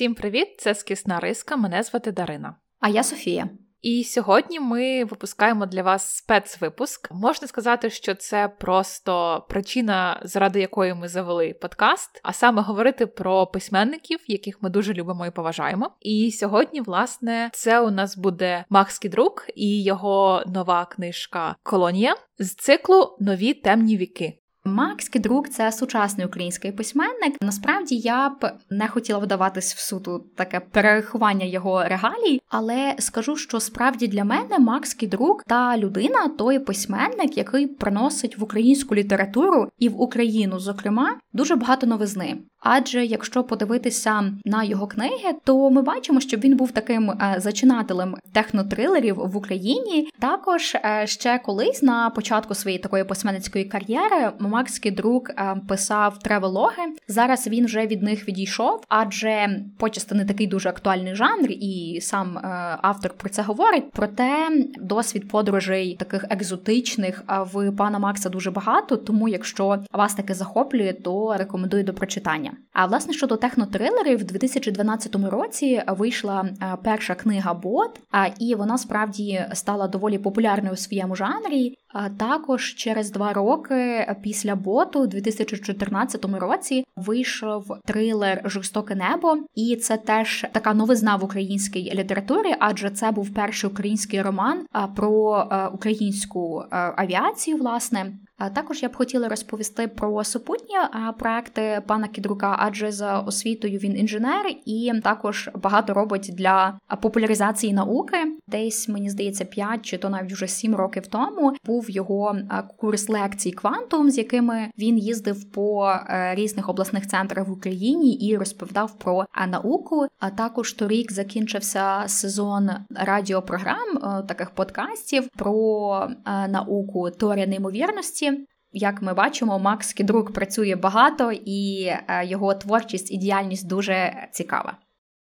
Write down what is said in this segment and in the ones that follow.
Всім привіт! Це скісна риска. Мене звати Дарина. А я Софія. І сьогодні ми випускаємо для вас спецвипуск. Можна сказати, що це просто причина, заради якої ми завели подкаст, а саме говорити про письменників, яких ми дуже любимо і поважаємо. І сьогодні, власне, це у нас буде Макс Кідрук і його нова книжка Колонія з циклу Нові темні віки. Макс Кідрук це сучасний український письменник. Насправді я б не хотіла вдаватись в суту таке перерахування його регалій, але скажу, що справді для мене Макс Кідрук та людина той письменник, який приносить в українську літературу і в Україну, зокрема, дуже багато новизни. Адже якщо подивитися на його книги, то ми бачимо, що він був таким е, зачинателем технотрилерів в Україні. Також е, ще колись на початку своєї такої письменницької кар'єри Макс Кідрук е, писав тревелоги. Зараз він вже від них відійшов, адже почасти не такий дуже актуальний жанр, і сам автор про це говорить. Проте досвід подорожей таких екзотичних в пана Макса дуже багато. Тому, якщо вас таке захоплює, то рекомендую до прочитання. А власне щодо технотрилерів, в 2012 році вийшла е, перша книга Бот, і вона справді стала доволі популярною у своєму жанрі. Також через два роки після боту, у 2014 році, вийшов трилер Жорстоке небо, і це теж така новизна в українській літературі, адже це був перший український роман про е, українську е, авіацію, власне. Також я б хотіла розповісти про супутні проекти пана Кідрука, адже за освітою він інженер і також багато робить для популяризації науки. Десь мені здається 5 чи то навіть вже 7 років тому був його курс лекцій квантум, з якими він їздив по е, різних обласних центрах в Україні і розповідав про науку. А також торік закінчився сезон радіопрограм е, таких подкастів про е, науку теорія неймовірності. Як ми бачимо, Макс Кідрук працює багато, і е, його творчість і діяльність дуже цікава.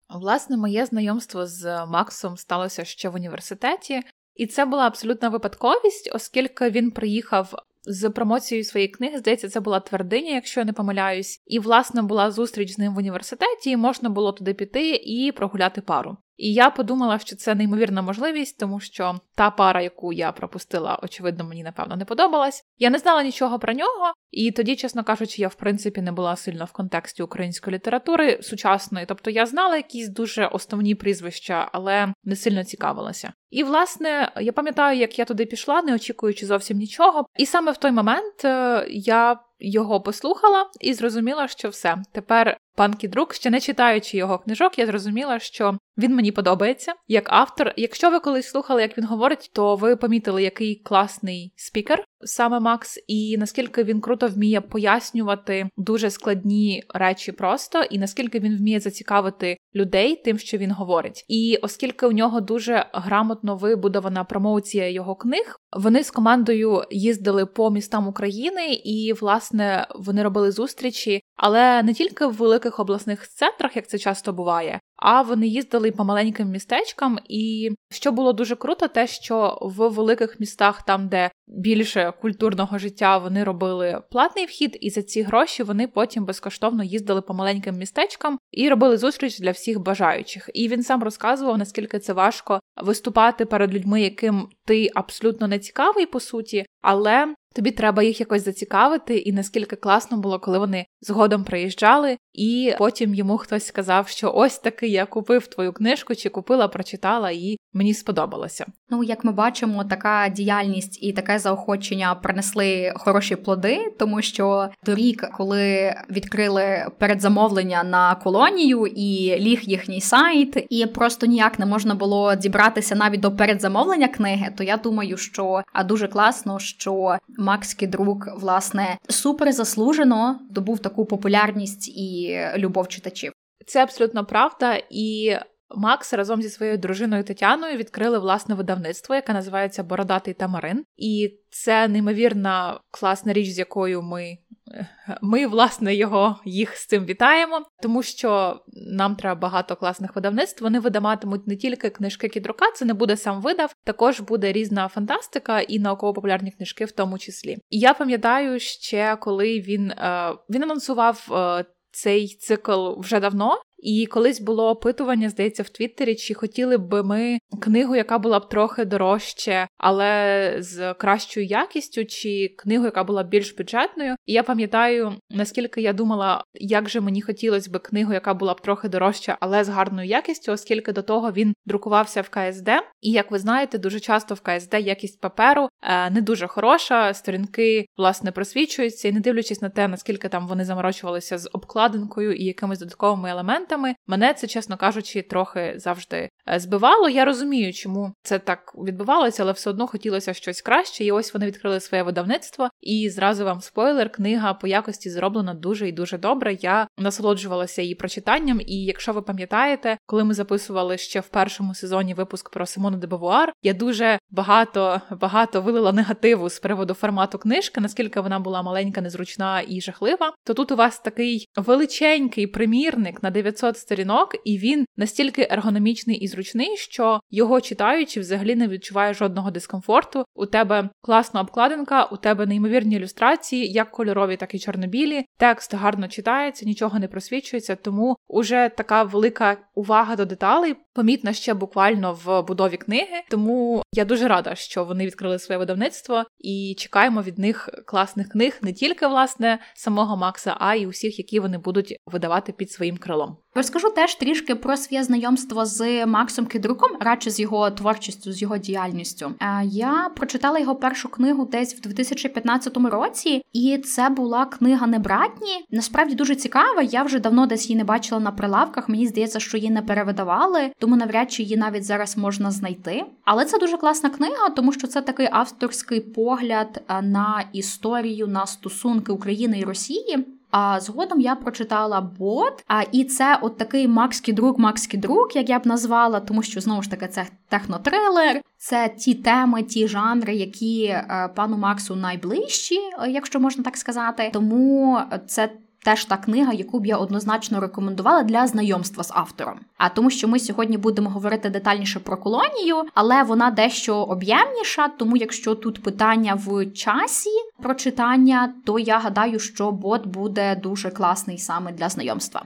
Власне, моє знайомство з Максом сталося ще в університеті, і це була абсолютна випадковість, оскільки він приїхав з промоцією своєї книги. Здається, це була твердиня, якщо я не помиляюсь, і власне була зустріч з ним в університеті, і можна було туди піти і прогуляти пару. І я подумала, що це неймовірна можливість, тому що та пара, яку я пропустила, очевидно, мені напевно не подобалась. Я не знала нічого про нього, і тоді, чесно кажучи, я в принципі не була сильно в контексті української літератури сучасної. Тобто я знала якісь дуже основні прізвища, але не сильно цікавилася. І власне я пам'ятаю, як я туди пішла, не очікуючи зовсім нічого. І саме в той момент е, я його послухала і зрозуміла, що все тепер пан Кідрук, ще не читаючи його книжок, я зрозуміла, що він мені подобається як автор. Якщо ви колись слухали, як він говорить, то ви помітили, який класний спікер саме Макс, і наскільки він круто вміє пояснювати дуже складні речі просто, і наскільки він вміє зацікавити людей тим, що він говорить. І оскільки у нього дуже грамотно вибудована промоція його книг, вони з командою їздили по містам України, і власне вони робили зустрічі, але не тільки в великих обласних центрах, як це часто буває, а вони їздили по маленьким містечкам. І що було дуже круто, те, що в великих містах, там де більше культурного життя, вони робили платний вхід, і за ці гроші вони потім безкоштовно їздили по маленьким містечкам і робили зустріч для всіх бажаючих. І він сам розказував, наскільки це важко виступати перед людьми, яким ти абсолютно не цікавий по суті, але тобі треба їх якось зацікавити, і наскільки класно було, коли вони згодом приїжджали, і потім йому хтось сказав, що ось таки я купив твою книжку, чи купила, прочитала, і мені сподобалося. Ну, як ми бачимо, така діяльність і таке заохочення принесли хороші плоди, тому що торік, коли відкрили передзамовлення на колонію і ліг їхній сайт, і просто ніяк не можна було дібратися навіть до передзамовлення книги, то я думаю, що а дуже класно, що Макс Кідрук, власне, супер заслужено добув таку популярність і любов читачів. Це абсолютно правда, і Макс разом зі своєю дружиною Тетяною відкрили власне видавництво, яке називається Бородатий Тамарин. І це неймовірна класна річ, з якою ми. Ми, власне, його їх з цим вітаємо, тому що нам треба багато класних видавництв. Вони видаватимуть не тільки книжки кідрука, це не буде сам видав, також буде різна фантастика і науково-популярні книжки, в тому числі. І я пам'ятаю ще, коли він, е, він анонсував е, цей цикл вже давно. І колись було опитування, здається, в Твіттері, чи хотіли б ми книгу, яка була б трохи дорожче, але з кращою якістю, чи книгу, яка була більш бюджетною. І я пам'ятаю, наскільки я думала, як же мені хотілося б книгу, яка була б трохи дорожча, але з гарною якістю, оскільки до того він друкувався в КСД. І як ви знаєте, дуже часто в КСД якість паперу е, не дуже хороша. Сторінки власне просвічуються, і не дивлячись на те, наскільки там вони заморочувалися з обкладинкою і якимись додатковими елементами, мене це, чесно кажучи, трохи завжди збивало. Я розумію, чому це так відбувалося, але все одно хотілося щось краще. І ось вони відкрили своє видавництво. І зразу вам спойлер, книга по якості зроблена дуже і дуже добре. Я насолоджувалася її прочитанням. І якщо ви пам'ятаєте, коли ми записували ще в першому сезоні випуск про Симону де Бавуар, я дуже багато багато вилила негативу з приводу формату книжки, наскільки вона була маленька, незручна і жахлива. То тут у вас такий величенький примірник на 900 сторінок, і він настільки ергономічний і зручний, що його читаючи, взагалі не відчуває жодного дискомфорту. У тебе класна обкладинка, у тебе неймовірні ілюстрації, як кольорові, так і чорнобілі. Текст гарно читається, нічого не просвічується, тому уже така велика увага до деталей помітна ще буквально в будові книги. Тому я дуже рада, що вони відкрили своє видавництво і чекаємо від них класних книг не тільки власне самого Макса, а й усіх, які вони будуть видавати під своїм крилом. Розкажу теж трішки про своє знайомство з Максом Кідруком, радше з його творчістю, з його діяльністю. Я прочитала його першу книгу десь в 2015 році, і це була книга Небратні. Насправді дуже цікава. Я вже давно десь її не бачила на прилавках. Мені здається, що її не перевидавали, тому навряд чи її навіть зараз можна знайти. Але це дуже класна книга, тому що це такий авторський погляд на історію на стосунки України і Росії. А згодом я прочитала бот. А і це от такий макський друг, як я б назвала, тому що знову ж таки це технотрилер, це ті теми, ті жанри, які е, пану Максу найближчі, якщо можна так сказати. Тому це теж та книга, яку б я однозначно рекомендувала для знайомства з автором. А тому, що ми сьогодні будемо говорити детальніше про колонію, але вона дещо об'ємніша. Тому, якщо тут питання в часі прочитання, то я гадаю, що бот буде дуже класний саме для знайомства.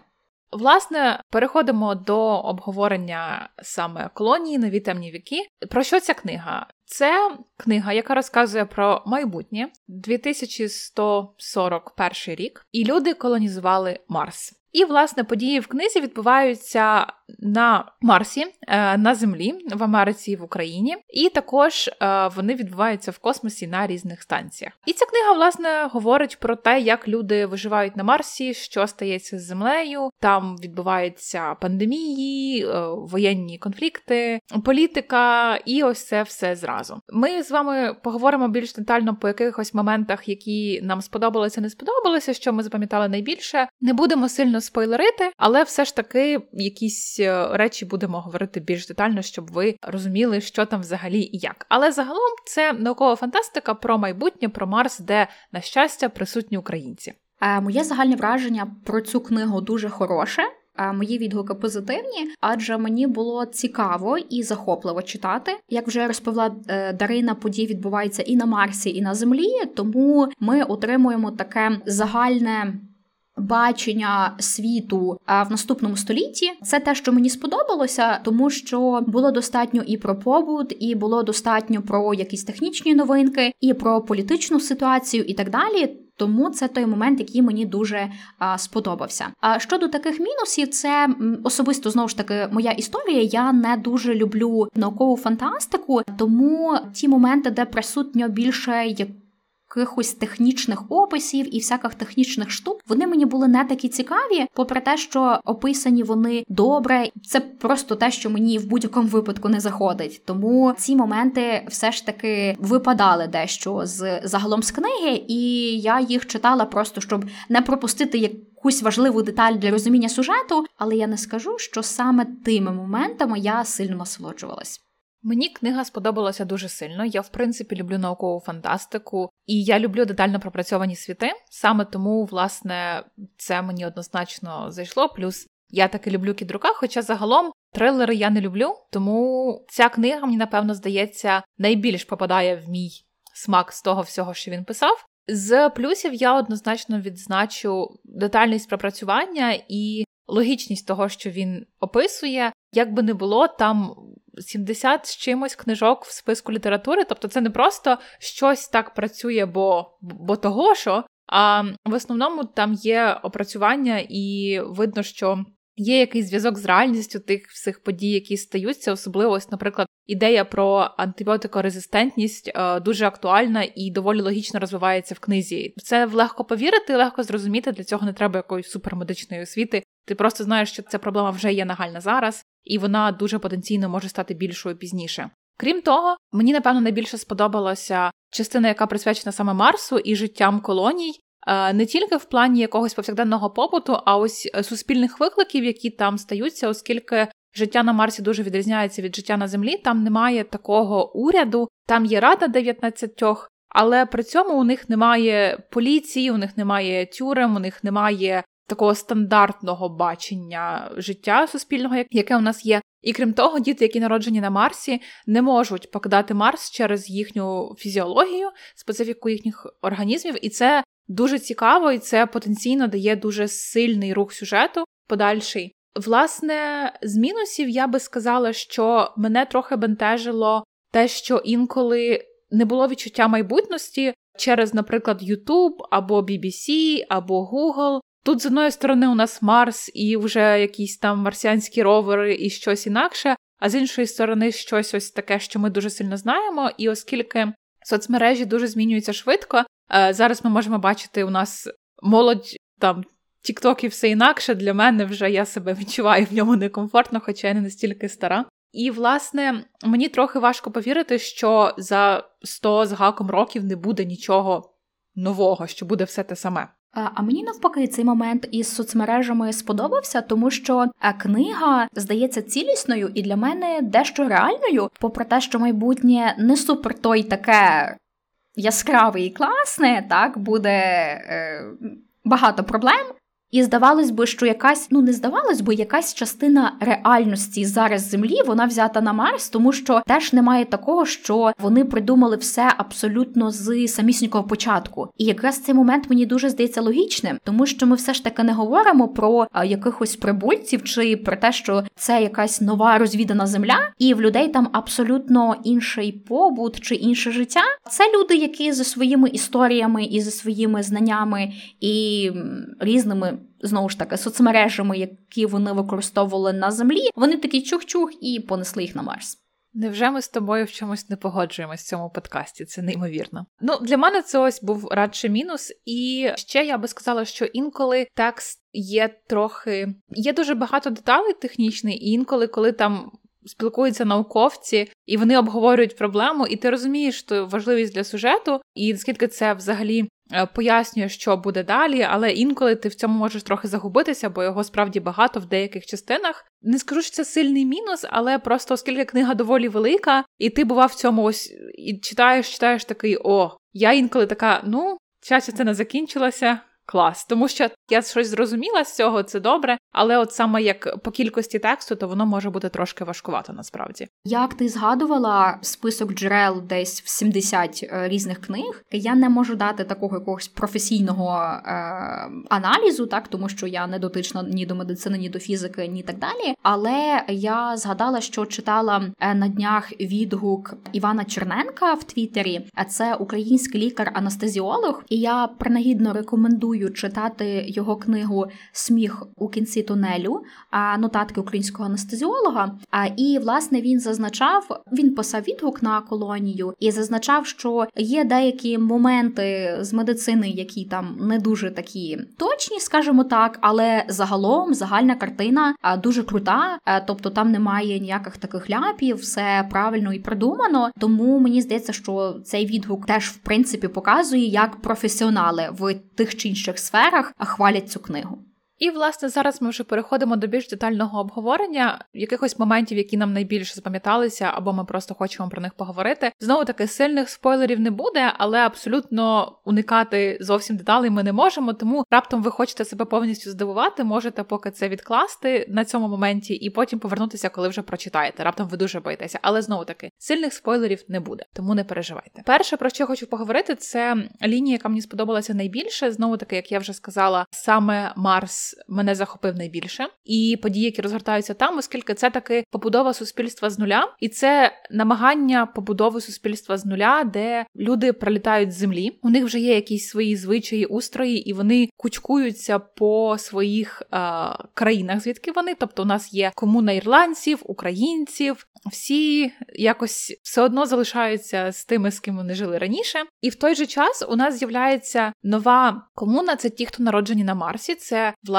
Власне, переходимо до обговорення саме колонії, нові темні віки. Про що ця книга? Це книга, яка розказує про майбутнє 2141 рік, і люди колонізували Марс. І, власне, події в книзі відбуваються на Марсі, е, на Землі, в Америці і в Україні, і також е, вони відбуваються в космосі на різних станціях. І ця книга, власне, говорить про те, як люди виживають на Марсі, що стається з землею. Там відбуваються пандемії, е, воєнні конфлікти, політика, і ось це все зразу. Ми з вами поговоримо більш детально по якихось моментах, які нам сподобалися, не сподобалися, що ми запам'ятали найбільше. Не будемо сильно спойлерити, але все ж таки якісь. Е, речі будемо говорити більш детально, щоб ви розуміли, що там взагалі і як. Але загалом це наукова фантастика про майбутнє, про Марс, де, на щастя, присутні українці. Е, моє загальне враження про цю книгу дуже хороше. Е, мої відгуки позитивні, адже мені було цікаво і захопливо читати. Як вже розповіла Дарина, події відбуваються і на Марсі, і на Землі, тому ми отримуємо таке загальне бачення світу в наступному столітті. Це те, що мені сподобалося, тому що було достатньо і про побут, і було достатньо про якісь технічні новинки, і про політичну ситуацію, і так далі. Тому це той момент, який мені дуже а, сподобався. А щодо таких мінусів, це особисто знову ж таки моя історія. Я не дуже люблю наукову фантастику, тому ті моменти, де присутньо більше як якихось технічних описів і всяких технічних штук, вони мені були не такі цікаві, попри те, що описані вони добре. Це просто те, що мені в будь-якому випадку не заходить. Тому ці моменти все ж таки випадали дещо з загалом з книги, і я їх читала просто щоб не пропустити якусь важливу деталь для розуміння сюжету, але я не скажу, що саме тими моментами я сильно насолоджувалась. Мені книга сподобалася дуже сильно. Я, в принципі, люблю наукову фантастику, і я люблю детально пропрацьовані світи. Саме тому, власне, це мені однозначно зайшло. Плюс я таки люблю кідрука, хоча загалом трилери я не люблю. Тому ця книга, мені напевно, здається, найбільш попадає в мій смак з того всього, що він писав. З плюсів я однозначно відзначу детальність пропрацювання і логічність того, що він описує. Як би не було, там 70 з чимось книжок в списку літератури. Тобто, це не просто щось так працює, бо, бо того що. А в основному там є опрацювання, і видно, що є якийсь зв'язок з реальністю тих всіх подій, які стаються, особливо, ось, наприклад, ідея про антибіотикорезистентність е, дуже актуальна і доволі логічно розвивається в книзі. Це легко повірити, легко зрозуміти. Для цього не треба якоїсь супермедичної освіти. Ти просто знаєш, що ця проблема вже є нагальна зараз, і вона дуже потенційно може стати більшою пізніше. Крім того, мені напевно найбільше сподобалася частина, яка присвячена саме Марсу і життям колоній. Е, не тільки в плані якогось повсякденного побуту, а ось е, суспільних викликів, які там стаються, оскільки життя на Марсі дуже відрізняється від життя на Землі. Там немає такого уряду, там є рада 19, але при цьому у них немає поліції, у них немає тюрем, у них немає такого стандартного бачення життя суспільного, яке у нас є. І крім того, діти, які народжені на Марсі, не можуть покидати Марс через їхню фізіологію, специфіку їхніх організмів, і це дуже цікаво, і це потенційно дає дуже сильний рух сюжету подальший. Власне, з мінусів я би сказала, що мене трохи бентежило те, що інколи не було відчуття майбутності через, наприклад, YouTube або BBC, або Google. Тут з одної сторони у нас Марс і вже якісь там марсіанські ровери і щось інакше, а з іншої сторони, щось ось таке, що ми дуже сильно знаємо. І оскільки соцмережі дуже змінюються швидко, е, зараз ми можемо бачити у нас молодь там. Тікток і все інакше для мене вже я себе відчуваю в ньому некомфортно, хоча я не настільки стара. І, власне, мені трохи важко повірити, що за 100 з гаком років не буде нічого нового, що буде все те саме. А мені навпаки цей момент із соцмережами сподобався, тому що е, книга здається цілісною і для мене дещо реальною, попри те, що майбутнє не супер той таке яскраве і класне, так буде е, багато проблем. І здавалось би, що якась, ну не здавалось би, якась частина реальності зараз землі вона взята на Марс, тому що теж немає такого, що вони придумали все абсолютно з самісінького початку. І якраз цей момент мені дуже здається логічним, тому що ми все ж таки не говоримо про а, якихось прибульців чи про те, що це якась нова розвідана земля, і в людей там абсолютно інший побут чи інше життя. Це люди, які за своїми історіями і за своїми знаннями і різними знову ж таки соцмережами, які вони використовували на землі, вони такі чух-чух і понесли їх на Марс. Невже ми з тобою в чомусь не погоджуємось в цьому подкасті? Це неймовірно. Ну для мене це ось був радше мінус, і ще я би сказала, що інколи текст є трохи є дуже багато деталей технічних, і інколи, коли там спілкуються науковці і вони обговорюють проблему, і ти розумієш що важливість для сюжету, і наскільки це взагалі пояснює, що буде далі, але інколи ти в цьому можеш трохи загубитися, бо його справді багато в деяких частинах. Не скажу, що це сильний мінус, але просто оскільки книга доволі велика, і ти бував в цьому ось і читаєш, читаєш такий о. Я інколи така, ну, ця частина закінчилася, клас. Тому що я щось зрозуміла з цього, це добре, але от саме як по кількості тексту, то воно може бути трошки важкувато насправді. Як ти згадувала список джерел десь в 70 е, різних книг, я не можу дати такого якогось професійного е, аналізу, так тому що я не дотична ні до медицини, ні до фізики, ні так далі. Але я згадала, що читала е, на днях відгук Івана Черненка в Твіттері, це український лікар-анестезіолог, і я принагідно рекомендую читати його книгу Сміх у кінці тунелю, а нотатки українського анестезіолога. І власне він зазначав, він писав відгук на колонію і зазначав, що є деякі моменти з медицини, які там не дуже такі точні, скажімо так, але загалом загальна картина дуже крута, тобто там немає ніяких таких ляпів, все правильно і продумано. Тому мені здається, що цей відгук теж в принципі показує, як професіонали в тих чи інших сферах хвалять цю книгу. І, власне, зараз ми вже переходимо до більш детального обговорення якихось моментів, які нам найбільше запам'яталися, або ми просто хочемо про них поговорити. Знову таки сильних спойлерів не буде, але абсолютно уникати зовсім деталей ми не можемо. Тому раптом ви хочете себе повністю здивувати, можете поки це відкласти на цьому моменті, і потім повернутися, коли вже прочитаєте. Раптом ви дуже боїтеся. Але знову таки сильних спойлерів не буде, тому не переживайте. Перше про що я хочу поговорити, це лінія, яка мені сподобалася найбільше. Знову таки, як я вже сказала, саме Марс Мене захопив найбільше, і події, які розгортаються там, оскільки це таки побудова суспільства з нуля, і це намагання побудови суспільства з нуля, де люди прилітають з землі. У них вже є якісь свої звичаї, устрої, і вони кучкуються по своїх е, країнах, звідки вони. Тобто, у нас є комуна ірландців, українців, всі якось все одно залишаються з тими, з ким вони жили раніше. І в той же час у нас з'являється нова комуна. Це ті, хто народжені на Марсі. Це власне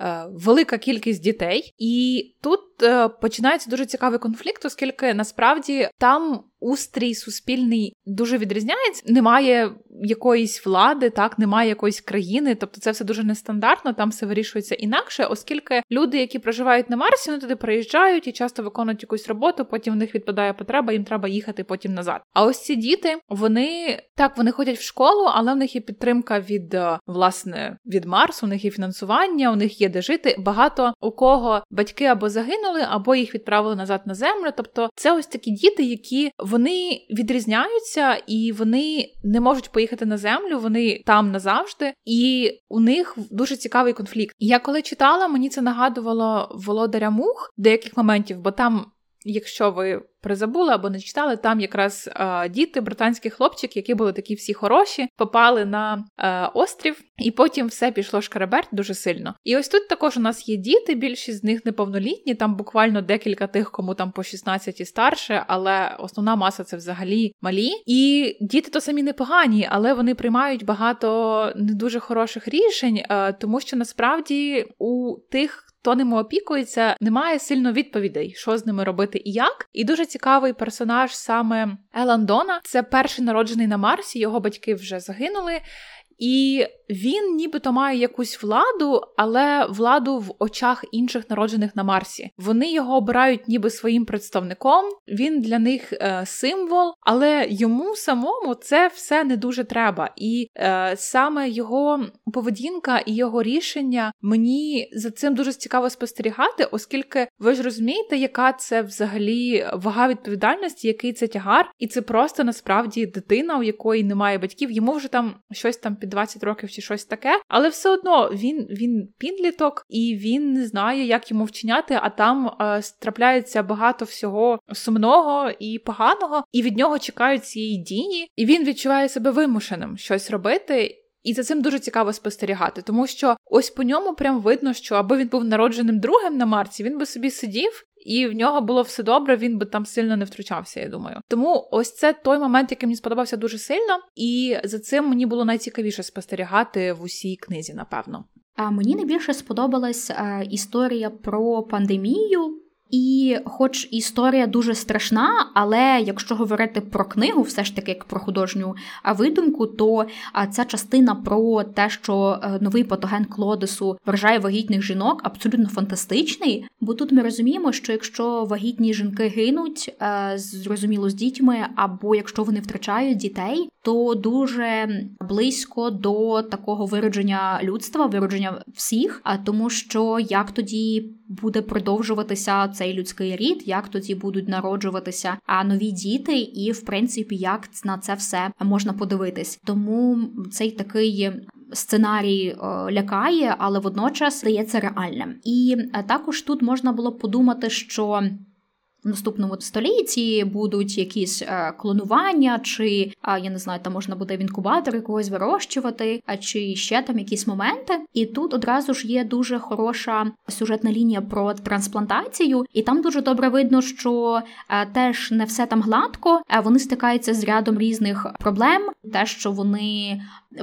е, велика кількість дітей, і тут е, починається дуже цікавий конфлікт, оскільки насправді там устрій суспільний дуже відрізняється. Немає якоїсь влади, так немає якоїсь країни, тобто це все дуже нестандартно, там все вирішується інакше, оскільки люди, які проживають на Марсі, вони туди приїжджають і часто виконують якусь роботу. Потім в них відпадає потреба, їм треба їхати потім назад. А ось ці діти, вони так вони ходять в школу, але в них є підтримка від е, власне від Марсу, у них є фінансування, у них є де жити. Багато у кого батьки або загинули, або їх відправили назад на землю. Тобто, це ось такі діти, які вони відрізняються і вони не можуть поїхати на землю, вони там назавжди, і у них дуже цікавий конфлікт. Я коли читала, мені це нагадувало володаря мух деяких моментів, бо там, якщо ви призабули або не читали, там якраз е, діти, британські хлопчики, які були такі всі хороші, попали на е, острів, і потім все пішло шкараберть дуже сильно. І ось тут також у нас є діти, більшість з них неповнолітні, там буквально декілька тих, кому там по 16 і старше, але основна маса це взагалі малі. І діти то самі непогані, але вони приймають багато не дуже хороших рішень, е, тому що насправді у тих. Хто ними опікується, немає сильно відповідей, що з ними робити і як. І дуже цікавий персонаж саме Елан Дона. Це перший народжений на Марсі. Його батьки вже загинули. І він нібито має якусь владу, але владу в очах інших народжених на Марсі. Вони його обирають ніби своїм представником. Він для них е, символ, але йому самому це все не дуже треба. І е, саме його поведінка і його рішення мені за цим дуже цікаво спостерігати, оскільки ви ж розумієте, яка це взагалі вага відповідальності, який це тягар, і це просто насправді дитина, у якої немає батьків. Йому вже там щось там під 20 років чи щось таке, але все одно він він підліток і він не знає, як йому вчиняти, а там е, трапляється багато всього сумного і поганого, і від нього чекають цієї дії, і він відчуває себе вимушеним щось робити. І за цим дуже цікаво спостерігати, тому що ось по ньому прям видно, що аби він був народженим другим на Марсі, він би собі сидів і в нього було все добре, він би там сильно не втручався, я думаю. Тому ось це той момент, який мені сподобався дуже сильно, і за цим мені було найцікавіше спостерігати в усій книзі, напевно. А мені найбільше сподобалась а, історія про пандемію. І, хоч історія дуже страшна, але якщо говорити про книгу, все ж таки як про художню видумку, то ця частина про те, що е, новий патоген Клодесу вражає вагітних жінок, абсолютно фантастичний. Бо тут ми розуміємо, що якщо вагітні жінки гинуть, е, зрозуміло з дітьми, або якщо вони втрачають дітей, то дуже близько до такого виродження людства, виродження всіх, а тому, що як тоді буде продовжуватися цей людський рід, як тоді будуть народжуватися нові діти, і в принципі, як на це все можна подивитись. Тому цей такий. Сценарій лякає, але водночас здається реальним. І е, також тут можна було подумати, що в наступному столітті будуть якісь е, клонування, чи я не знаю, там можна буде в інкубатор якогось вирощувати, а чи ще там якісь моменти. І тут одразу ж є дуже хороша сюжетна лінія про трансплантацію, і там дуже добре видно, що е, теж не все там гладко, вони стикаються з рядом різних проблем, те, що вони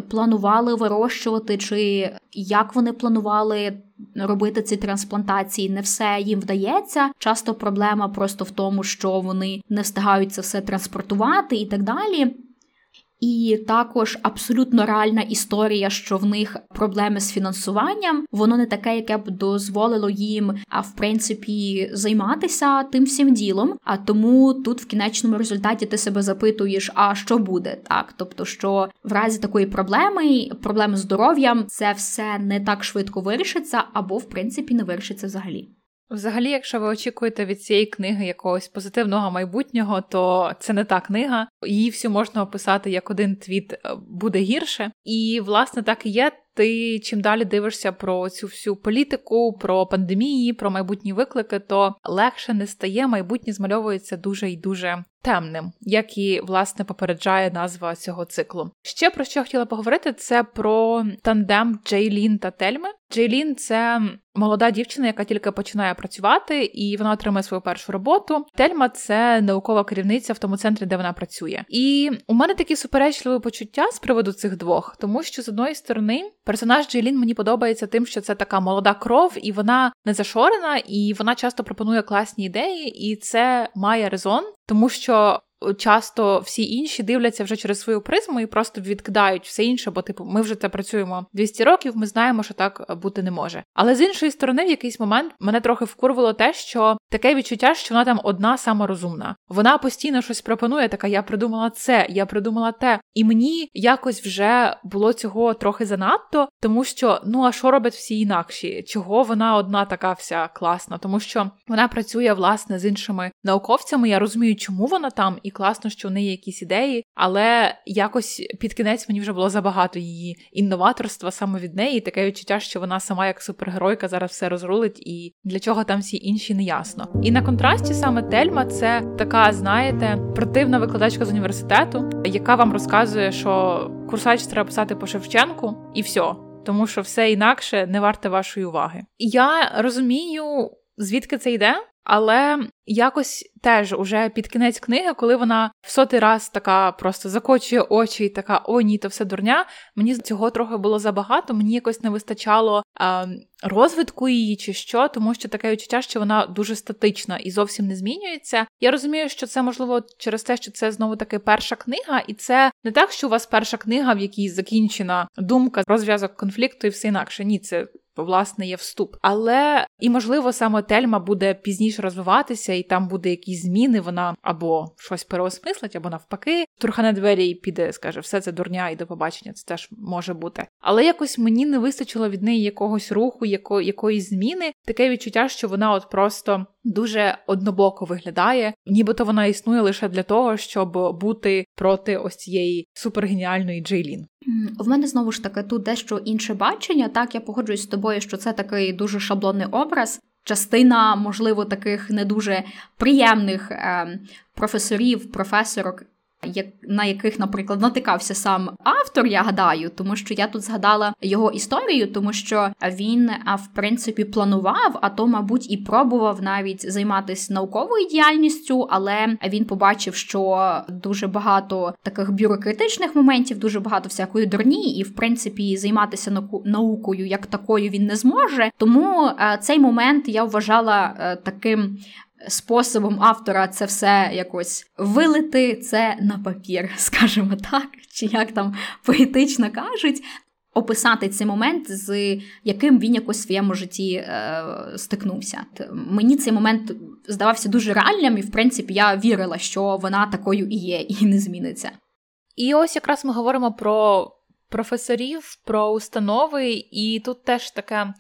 планували вирощувати, чи як вони планували робити ці трансплантації, не все їм вдається. Часто проблема просто в тому, що вони не встигають це все транспортувати і так далі. І також абсолютно реальна історія, що в них проблеми з фінансуванням, воно не таке, яке б дозволило їм, а в принципі, займатися тим всім ділом. А тому тут в кінечному результаті ти себе запитуєш, а що буде так? Тобто, що в разі такої проблеми, проблеми з здоров'ям, це все не так швидко вирішиться, або в принципі не вирішиться взагалі. Взагалі, якщо ви очікуєте від цієї книги якогось позитивного майбутнього, то це не та книга. Її всю можна описати як один твіт е, буде гірше. І власне так і є. ти чим далі дивишся про цю всю політику, про пандемії, про майбутні виклики, то легше не стає, майбутнє змальовується дуже і дуже темним, як і власне попереджає назва цього циклу. Ще про що хотіла поговорити, це про тандем Джейлін та Тельми. Джейлін це молода дівчина, яка тільки починає працювати, і вона отримує свою першу роботу. Тельма це наукова керівниця в тому центрі, де вона працює. І у мене такі суперечливі почуття з приводу цих двох, тому що з одної сторони персонаж Джейлін мені подобається тим, що це така молода кров, і вона не зашорена, і вона часто пропонує класні ідеї, і це має резон, тому що часто всі інші дивляться вже через свою призму і просто відкидають все інше, бо типу ми вже це працюємо 200 років. Ми знаємо, що так бути не може. Але з іншої сторони, в якийсь момент мене трохи вкурвало те, що таке відчуття, що вона там одна сама розумна. Вона постійно щось пропонує. Така я придумала це, я придумала те, і мені якось вже було цього трохи занадто, тому що ну а що робить всі інакші? Чого вона одна така вся класна? Тому що вона працює власне з іншими науковцями. Я розумію, чому вона там і класно, що в неї якісь ідеї, але якось під кінець мені вже було забагато її інноваторства саме від неї. Таке відчуття, що вона сама як супергеройка зараз все розрулить, і для чого там всі інші не ясно. І на контрасті саме Тельма це така, знаєте, противна викладачка з університету, яка вам розказує, що курсач треба писати по Шевченку, і все. Тому що все інакше не варте вашої уваги. Я розумію, звідки це йде, але якось теж уже під кінець книги, коли вона в сотий раз така просто закочує очі і така о, ні, то все дурня. Мені цього трохи було забагато. Мені якось не вистачало а, розвитку її чи що, тому що таке відчуття, що вона дуже статична і зовсім не змінюється. Я розумію, що це можливо через те, що це знову таки перша книга, і це не так, що у вас перша книга, в якій закінчена думка, розв'язок конфлікту і все інакше. Ні, це власне є вступ. Але і можливо саме Тельма буде пізніше розвиватися, і там буде якісь зміни. Вона або щось переосмислить, або навпаки, турхане двері і піде, скаже, все це дурня і до побачення. Це теж може бути. Але якось мені не вистачило від неї якогось руху, яко, якоїсь зміни. Таке відчуття, що вона от просто дуже однобоко виглядає, нібито вона існує лише для того, щоб бути проти ось цієї супергеніальної Джейлін. В мене знову ж таки тут дещо інше бачення. Так, я погоджуюсь з тобою, що це такий дуже шаблонний образ. Частина, можливо, таких не дуже приємних е, професорів, професорок на яких, наприклад, натикався сам автор, я гадаю, тому що я тут згадала його історію, тому що він, в принципі, планував, а то, мабуть, і пробував навіть займатися науковою діяльністю, але він побачив, що дуже багато таких бюрократичних моментів, дуже багато всякої дурні, і в принципі займатися наукою як такою він не зможе. Тому цей момент я вважала таким способом автора це все якось вилити це на папір, скажімо так, чи як там поетично кажуть. Описати цей момент, з яким він якось в своєму житті е, стикнувся. Мені цей момент здавався дуже реальним, і в принципі я вірила, що вона такою і є, і не зміниться. І ось якраз ми говоримо про професорів, про установи, і тут теж таке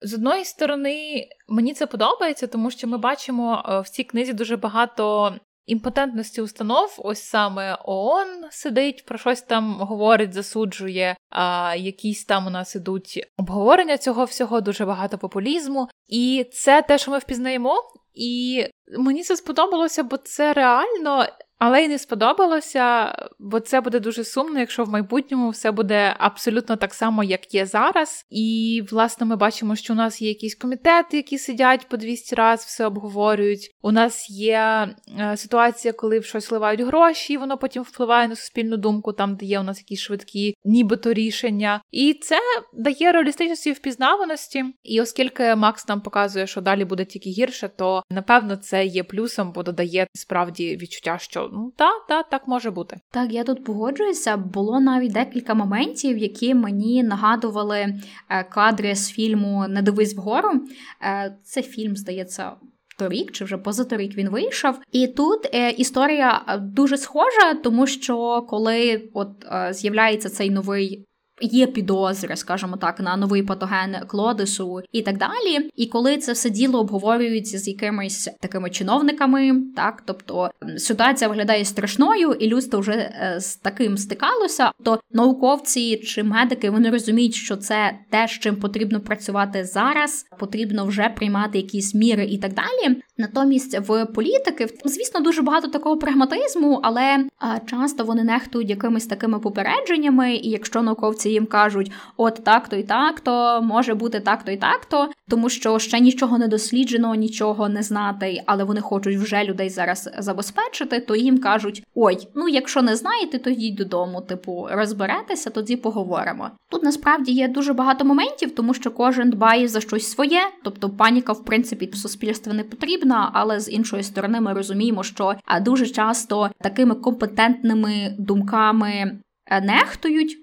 з одної сторони, мені це подобається, тому що ми бачимо е, в цій книзі дуже багато імпотентності установ. Ось саме ООН сидить, про щось там говорить, засуджує. А якісь там у нас ідуть обговорення цього всього, дуже багато популізму. І це те, що ми впізнаємо. І мені це сподобалося, бо це реально але й не сподобалося, бо це буде дуже сумно, якщо в майбутньому все буде абсолютно так само, як є зараз. І, власне, ми бачимо, що у нас є якісь комітети, які сидять по 200 разів, все обговорюють. У нас є е, ситуація, коли в щось вливають гроші, і воно потім впливає на суспільну думку, там де є у нас якісь швидкі, нібито рішення. І це дає реалістичності і впізнаваності. І оскільки Макс нам показує, що далі буде тільки гірше, то напевно це є плюсом, бо додає справді відчуття, що ну так, та, так може бути. Так, я тут погоджуюся. Було навіть декілька моментів, які мені нагадували е, кадри з фільму Не дивись вгору. Е, це фільм, здається. Торік чи вже позаторік він вийшов, і тут е, історія дуже схожа, тому що коли от е, з'являється цей новий є підозри, скажімо так, на новий патоген клодису і так далі. І коли це все діло обговорюється з якимись такими чиновниками, так тобто ситуація виглядає страшною, і людство вже е, з таким стикалося, то науковці чи медики вони розуміють, що це те, з чим потрібно працювати зараз, потрібно вже приймати якісь міри і так далі. Натомість в політики, звісно, дуже багато такого прагматизму, але часто вони нехтують якимись такими попередженнями, і якщо науковці їм кажуть, от так-то і так-то, може бути так-то і так-то, тому що ще нічого не досліджено, нічого не знати, але вони хочуть вже людей зараз забезпечити, то їм кажуть: ой, ну якщо не знаєте, то йдіть додому, типу, розберетеся, тоді поговоримо. Тут насправді є дуже багато моментів, тому що кожен дбає за щось своє, тобто паніка, в принципі, в суспільстві не потрібна, але з іншої сторони, ми розуміємо, що дуже часто такими компетентними думками нехтують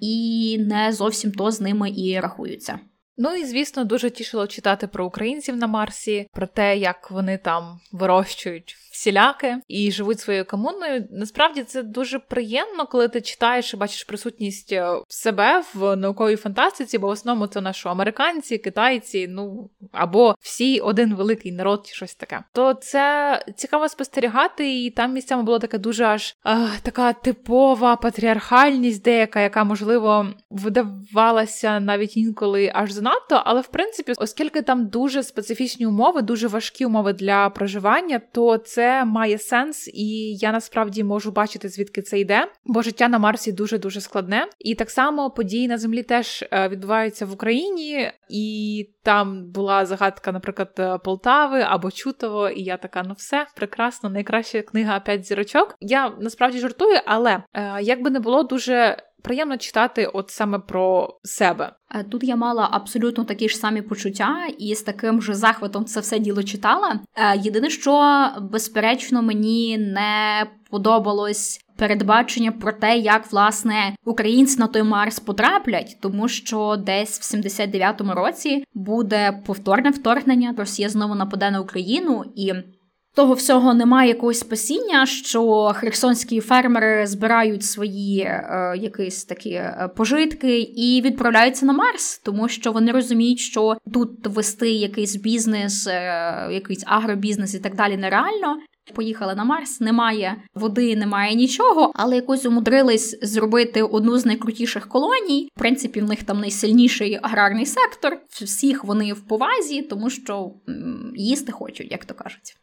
і не зовсім то з ними і рахуються. Ну і звісно, дуже тішило читати про українців на Марсі, про те, як вони там вирощують всіляке і живуть своєю комуною. Насправді це дуже приємно, коли ти читаєш і бачиш присутність е, себе в науковій фантастиці, бо в основному це наші американці, китайці, ну або всі один великий народ, чи щось таке. То це цікаво спостерігати, і там місцями було таке дуже аж а, така типова патріархальність, деяка, яка можливо видавалася навіть інколи аж занадто. Але в принципі, оскільки там дуже специфічні умови, дуже важкі умови для проживання, то це має сенс, і я насправді можу бачити, звідки це йде, бо життя на Марсі дуже дуже складне. І так само події на землі теж е, відбуваються в Україні, і там була загадка, наприклад, е, Полтави або Чутово, і я така, ну все прекрасно, найкраща книга «П'ять зірочок. Я насправді жартую, але е, як би не було дуже приємно читати, от саме про себе. Тут я мала абсолютно такі ж самі почуття, і з таким же захватом це все діло читала. Е, єдине, що безперечно мені не подобалось передбачення про те, як власне українці на той Марс потраплять, тому що десь в 79-му році буде повторне вторгнення. Росія знову нападе на Україну і того всього немає якогось спасіння, що херсонські фермери збирають свої е, якісь такі е, пожитки і відправляються на Марс, тому що вони розуміють, що тут вести якийсь бізнес, е, якийсь агробізнес і так далі нереально. Поїхали на Марс, немає води, немає нічого, але якось умудрились зробити одну з найкрутіших колоній. В принципі, в них там найсильніший аграрний сектор. Всіх вони в повазі, тому що їсти хочуть, як то кажуть.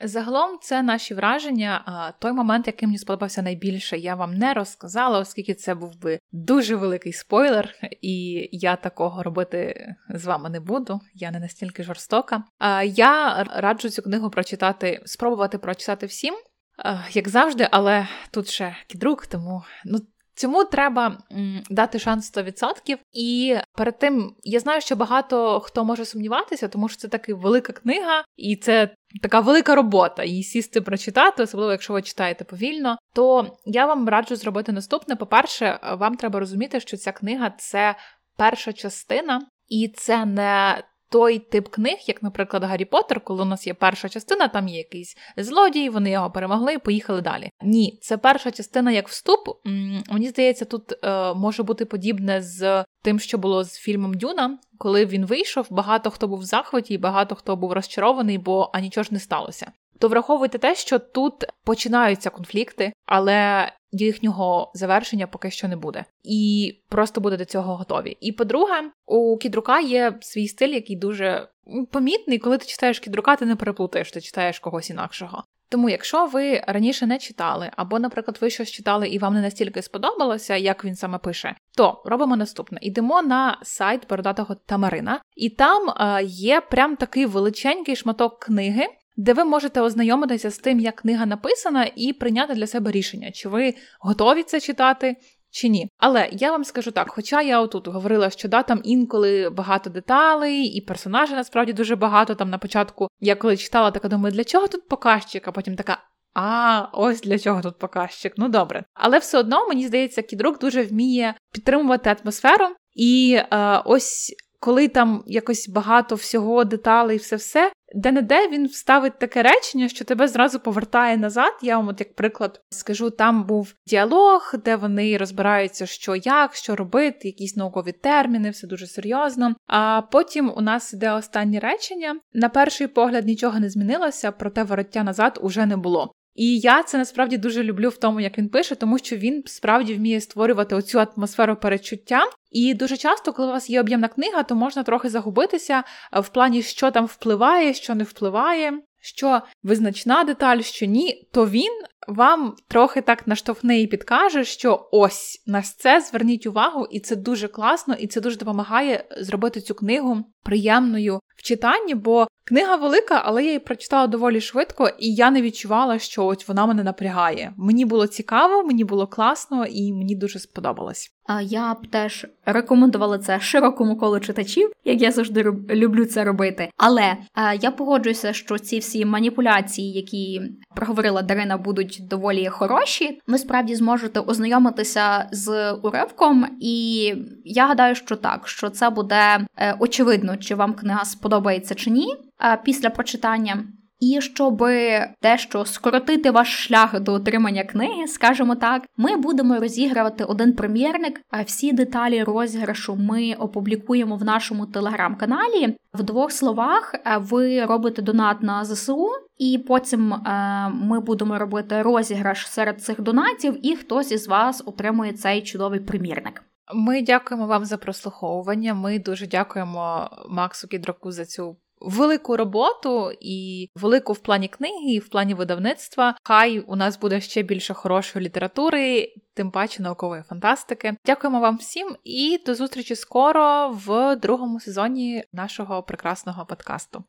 Загалом, це наші враження. Той момент, який мені сподобався найбільше, я вам не розказала, оскільки це був би дуже великий спойлер, і я такого робити з вами не буду. Я не настільки жорстока. Я раджу цю книгу прочитати, спробувати прочитати всім. Як завжди, але тут ще кідрук, тому ну Цьому треба дати шанс 100%. І перед тим я знаю, що багато хто може сумніватися, тому що це така велика книга, і це така велика робота. Її сісти прочитати, особливо якщо ви читаєте повільно. То я вам раджу зробити наступне. По-перше, вам треба розуміти, що ця книга це перша частина, і це не той тип книг, як, наприклад, Гаррі Поттер, коли у нас є перша частина, там є якийсь злодій, вони його перемогли і поїхали далі. Ні, це перша частина як вступ. Мені здається, тут е, може бути подібне з тим, що було з фільмом Дюна. Коли він вийшов, багато хто був в захваті, і багато хто був розчарований, бо а нічого ж не сталося. То враховуйте те, що тут починаються конфлікти, але їхнього завершення поки що не буде, і просто буде до цього готові. І по-друге, у кідрука є свій стиль, який дуже помітний. Коли ти читаєш кідрука, ти не переплутаєш, ти читаєш когось інакшого. Тому, якщо ви раніше не читали, або, наприклад, ви щось читали і вам не настільки сподобалося, як він саме пише, то робимо наступне: йдемо на сайт бородатого Тамарина, і там е, є прям такий величенький шматок книги, де ви можете ознайомитися з тим, як книга написана, і прийняти для себе рішення, чи ви готові це читати. Чи ні, але я вам скажу так: хоча я отут говорила, що да, там інколи багато деталей, і персонажів насправді дуже багато. Там на початку я коли читала, така думаю, для чого тут показчик? А потім така. А, ось для чого тут показчик. Ну добре. Але все одно мені здається, кідрук дуже вміє підтримувати атмосферу. І е, ось коли там якось багато всього деталей, все все де-не-де він вставить таке речення, що тебе зразу повертає назад. Я вам, от як приклад, скажу, там був діалог, де вони розбираються, що як, що робити, якісь наукові терміни, все дуже серйозно. А потім у нас іде останнє речення. На перший погляд нічого не змінилося, проте вороття назад уже не було. І я це насправді дуже люблю в тому, як він пише, тому що він справді вміє створювати оцю атмосферу перечуття. І дуже часто, коли у вас є об'ємна книга, то можна трохи загубитися е, в плані, що там впливає, що не впливає, що визначна деталь, що ні, то він вам трохи так наштовхне і підкаже, що ось на це зверніть увагу, і це дуже класно, і це дуже допомагає зробити цю книгу приємною в читанні, бо книга велика, але я її прочитала доволі швидко, і я не відчувала, що ось вона мене напрягає. Мені було цікаво, мені було класно, і мені дуже сподобалось. Я б теж рекомендувала це широкому колу читачів, як я завжди люблю це робити. Але я погоджуюся, що ці всі маніпуляції, які проговорила Дарина, будуть доволі хороші. Ви справді зможете ознайомитися з уривком, і я гадаю, що так, що це буде е, очевидно, чи вам книга сподобається чи ні. Е, після прочитання. І щоб дещо скоротити ваш шлях до отримання книги, скажімо так, ми будемо розігрувати один примірник. А всі деталі розіграшу ми опублікуємо в нашому телеграм-каналі. В двох словах ви робите донат на ЗСУ, і потім ми будемо робити розіграш серед цих донатів, і хтось із вас отримує цей чудовий примірник. Ми дякуємо вам за прослуховування. Ми дуже дякуємо Максу Кідраку за цю велику роботу і велику в плані книги, і в плані видавництва. Хай у нас буде ще більше хорошої літератури, тим паче наукової фантастики. Дякуємо вам всім і до зустрічі скоро в другому сезоні нашого прекрасного подкасту.